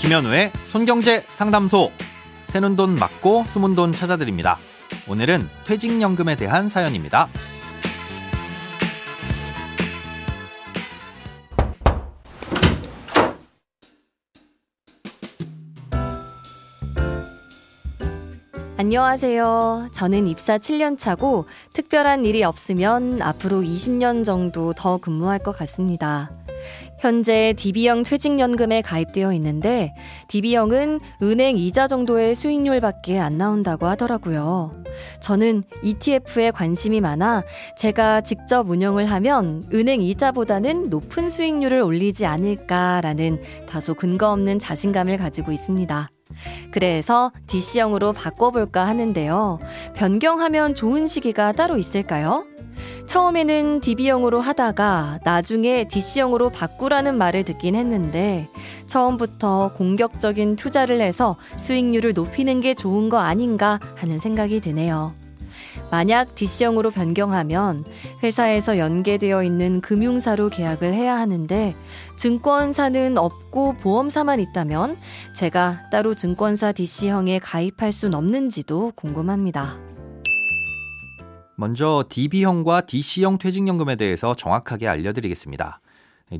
김현우의 손경제 상담소. 새는 돈 맞고 숨은 돈 찾아드립니다. 오늘은 퇴직연금에 대한 사연입니다. 안녕하세요. 저는 입사 7년 차고 특별한 일이 없으면 앞으로 20년 정도 더 근무할 것 같습니다. 현재 DB형 퇴직연금에 가입되어 있는데 DB형은 은행 이자 정도의 수익률밖에 안 나온다고 하더라고요. 저는 ETF에 관심이 많아 제가 직접 운영을 하면 은행 이자보다는 높은 수익률을 올리지 않을까라는 다소 근거 없는 자신감을 가지고 있습니다. 그래서 DC형으로 바꿔볼까 하는데요. 변경하면 좋은 시기가 따로 있을까요? 처음에는 DB형으로 하다가 나중에 DC형으로 바꾸라는 말을 듣긴 했는데 처음부터 공격적인 투자를 해서 수익률을 높이는 게 좋은 거 아닌가 하는 생각이 드네요. 만약 DC형으로 변경하면 회사에서 연계되어 있는 금융사로 계약을 해야 하는데 증권사는 없고 보험사만 있다면 제가 따로 증권사 DC형에 가입할 순 없는지도 궁금합니다. 먼저 DB형과 DC형 퇴직연금에 대해서 정확하게 알려드리겠습니다.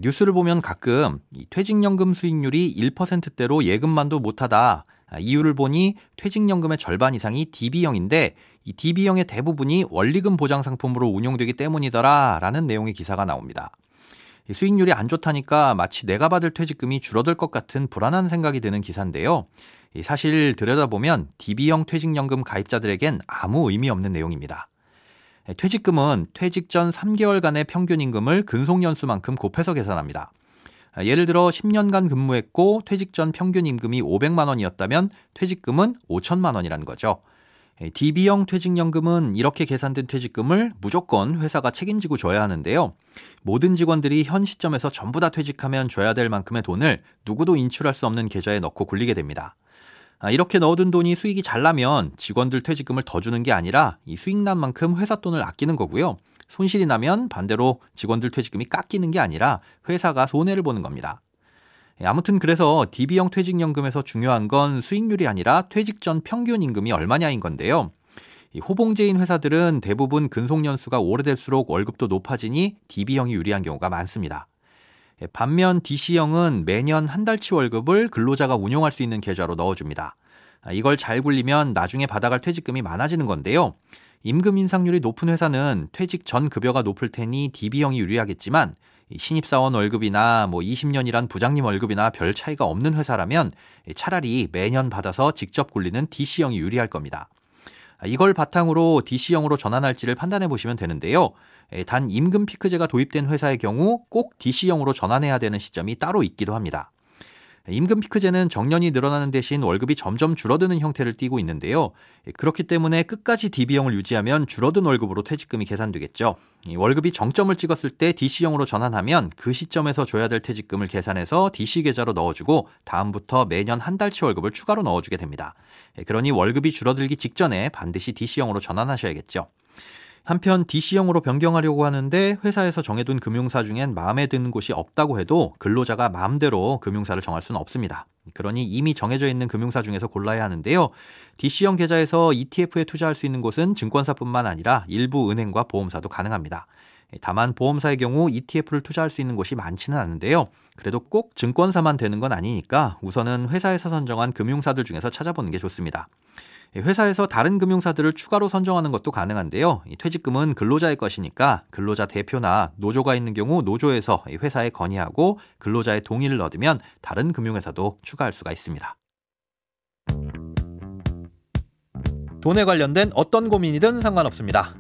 뉴스를 보면 가끔 퇴직연금 수익률이 1%대로 예금만도 못하다. 이유를 보니 퇴직연금의 절반 이상이 DB형인데 이 DB형의 대부분이 원리금 보장 상품으로 운용되기 때문이더라 라는 내용의 기사가 나옵니다. 수익률이 안 좋다니까 마치 내가 받을 퇴직금이 줄어들 것 같은 불안한 생각이 드는 기사인데요. 사실 들여다보면 DB형 퇴직연금 가입자들에겐 아무 의미 없는 내용입니다. 네, 퇴직금은 퇴직 전 3개월간의 평균 임금을 근속 연수만큼 곱해서 계산합니다. 아, 예를 들어 10년간 근무했고 퇴직 전 평균 임금이 500만 원이었다면 퇴직금은 5천만 원이라는 거죠. DB형 퇴직연금은 이렇게 계산된 퇴직금을 무조건 회사가 책임지고 줘야 하는데요. 모든 직원들이 현 시점에서 전부 다 퇴직하면 줘야 될 만큼의 돈을 누구도 인출할 수 없는 계좌에 넣고 굴리게 됩니다. 아, 이렇게 넣어둔 돈이 수익이 잘 나면 직원들 퇴직금을 더 주는 게 아니라 이 수익 난 만큼 회사 돈을 아끼는 거고요. 손실이 나면 반대로 직원들 퇴직금이 깎이는 게 아니라 회사가 손해를 보는 겁니다. 예, 아무튼 그래서 DB형 퇴직연금에서 중요한 건 수익률이 아니라 퇴직 전 평균 임금이 얼마냐인 건데요. 호봉제인 회사들은 대부분 근속연수가 오래될수록 월급도 높아지니 DB형이 유리한 경우가 많습니다. 예, 반면 DC형은 매년 한 달치 월급을 근로자가 운용할 수 있는 계좌로 넣어줍니다. 아, 이걸 잘 굴리면 나중에 받아갈 퇴직금이 많아지는 건데요. 임금 인상률이 높은 회사는 퇴직 전 급여가 높을 테니 DB형이 유리하겠지만 신입사원 월급이나 뭐 20년이란 부장님 월급이나 별 차이가 없는 회사라면 차라리 매년 받아서 직접 굴리는 DC형이 유리할 겁니다. 아, 이걸 바탕으로 DC형으로 전환할지를 판단해 보시면 되는데요. 단 임금 피크제가 도입된 회사의 경우 꼭 DC형으로 전환해야 되는 시점이 따로 있기도 합니다. 임금 피크제는 정년이 늘어나는 대신 월급이 점점 줄어드는 형태를 띠고 있는데요. 그렇기 때문에 끝까지 DB형을 유지하면 줄어든 월급으로 퇴직금이 계산되겠죠. 월급이 정점을 찍었을 때 DC형으로 전환하면 그 시점에서 줘야 될 퇴직금을 계산해서 DC 계좌로 넣어주고 다음부터 매년 한 달치 월급을 추가로 넣어주게 됩니다. 그러니 월급이 줄어들기 직전에 반드시 DC형으로 전환하셔야겠죠. 한편 DC형으로 변경하려고 하는데 회사에서 정해둔 금융사 중엔 마음에 드는 곳이 없다고 해도 근로자가 마음대로 금융사를 정할 수는 없습니다. 그러니 이미 정해져 있는 금융사 중에서 골라야 하는데요. DC형 계좌에서 ETF에 투자할 수 있는 곳은 증권사뿐만 아니라 일부 은행과 보험사도 가능합니다. 다만 보험사의 경우 ETF를 투자할 수 있는 곳이 많지는 않은데요. 그래도 꼭 증권사만 되는 건 아니니까 우선은 회사에서 선정한 금융사들 중에서 찾아보는 게 좋습니다. 회사에서 다른 금융사들을 추가로 선정하는 것도 가능한데요. 퇴직금은 근로자의 것이니까 근로자 대표나 노조가 있는 경우 노조에서 회사에 건의하고 근로자의 동의를 얻으면 다른 금융회사도 추가할 수가 있습니다. 돈에 관련된 어떤 고민이든 상관없습니다.